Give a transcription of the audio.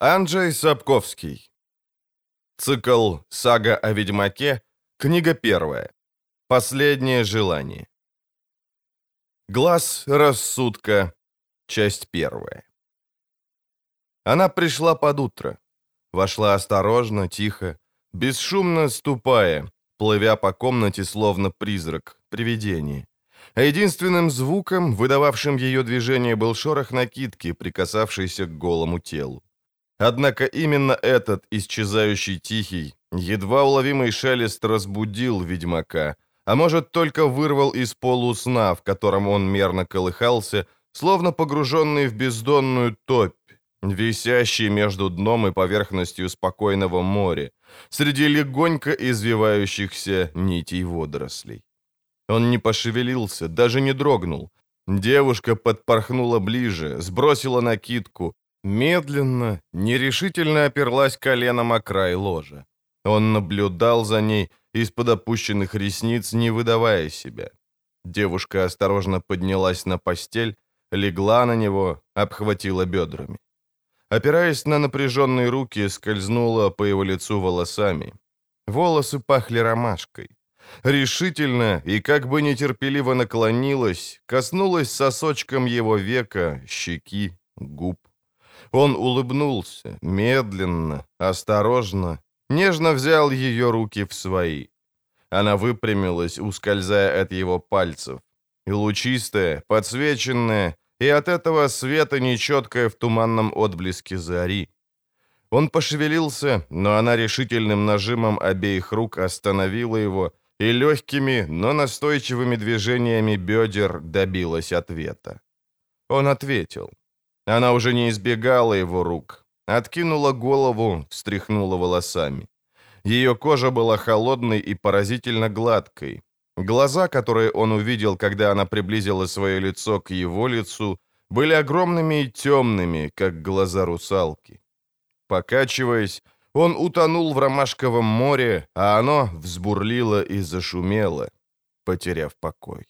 Анджей Сапковский. Цикл «Сага о Ведьмаке», книга первая. Последнее желание. Глаз рассудка, часть первая. Она пришла под утро. Вошла осторожно, тихо, бесшумно ступая, плывя по комнате словно призрак, привидение. А единственным звуком, выдававшим ее движение, был шорох накидки, прикасавшийся к голому телу. Однако именно этот исчезающий тихий, едва уловимый шелест разбудил ведьмака, а может, только вырвал из полусна, в котором он мерно колыхался, словно погруженный в бездонную топь, висящий между дном и поверхностью спокойного моря, среди легонько извивающихся нитей водорослей. Он не пошевелился, даже не дрогнул. Девушка подпорхнула ближе, сбросила накидку, медленно, нерешительно оперлась коленом о край ложа. Он наблюдал за ней из-под опущенных ресниц, не выдавая себя. Девушка осторожно поднялась на постель, легла на него, обхватила бедрами. Опираясь на напряженные руки, скользнула по его лицу волосами. Волосы пахли ромашкой решительно и как бы нетерпеливо наклонилась, коснулась сосочком его века, щеки, губ. Он улыбнулся, медленно, осторожно, нежно взял ее руки в свои. Она выпрямилась, ускользая от его пальцев. И лучистая, подсвеченная, и от этого света нечеткая в туманном отблеске зари. Он пошевелился, но она решительным нажимом обеих рук остановила его, и легкими, но настойчивыми движениями бедер добилась ответа. Он ответил. Она уже не избегала его рук, откинула голову, встряхнула волосами. Ее кожа была холодной и поразительно гладкой. Глаза, которые он увидел, когда она приблизила свое лицо к его лицу, были огромными и темными, как глаза русалки. Покачиваясь, он утонул в ромашковом море, а оно взбурлило и зашумело, потеряв покой.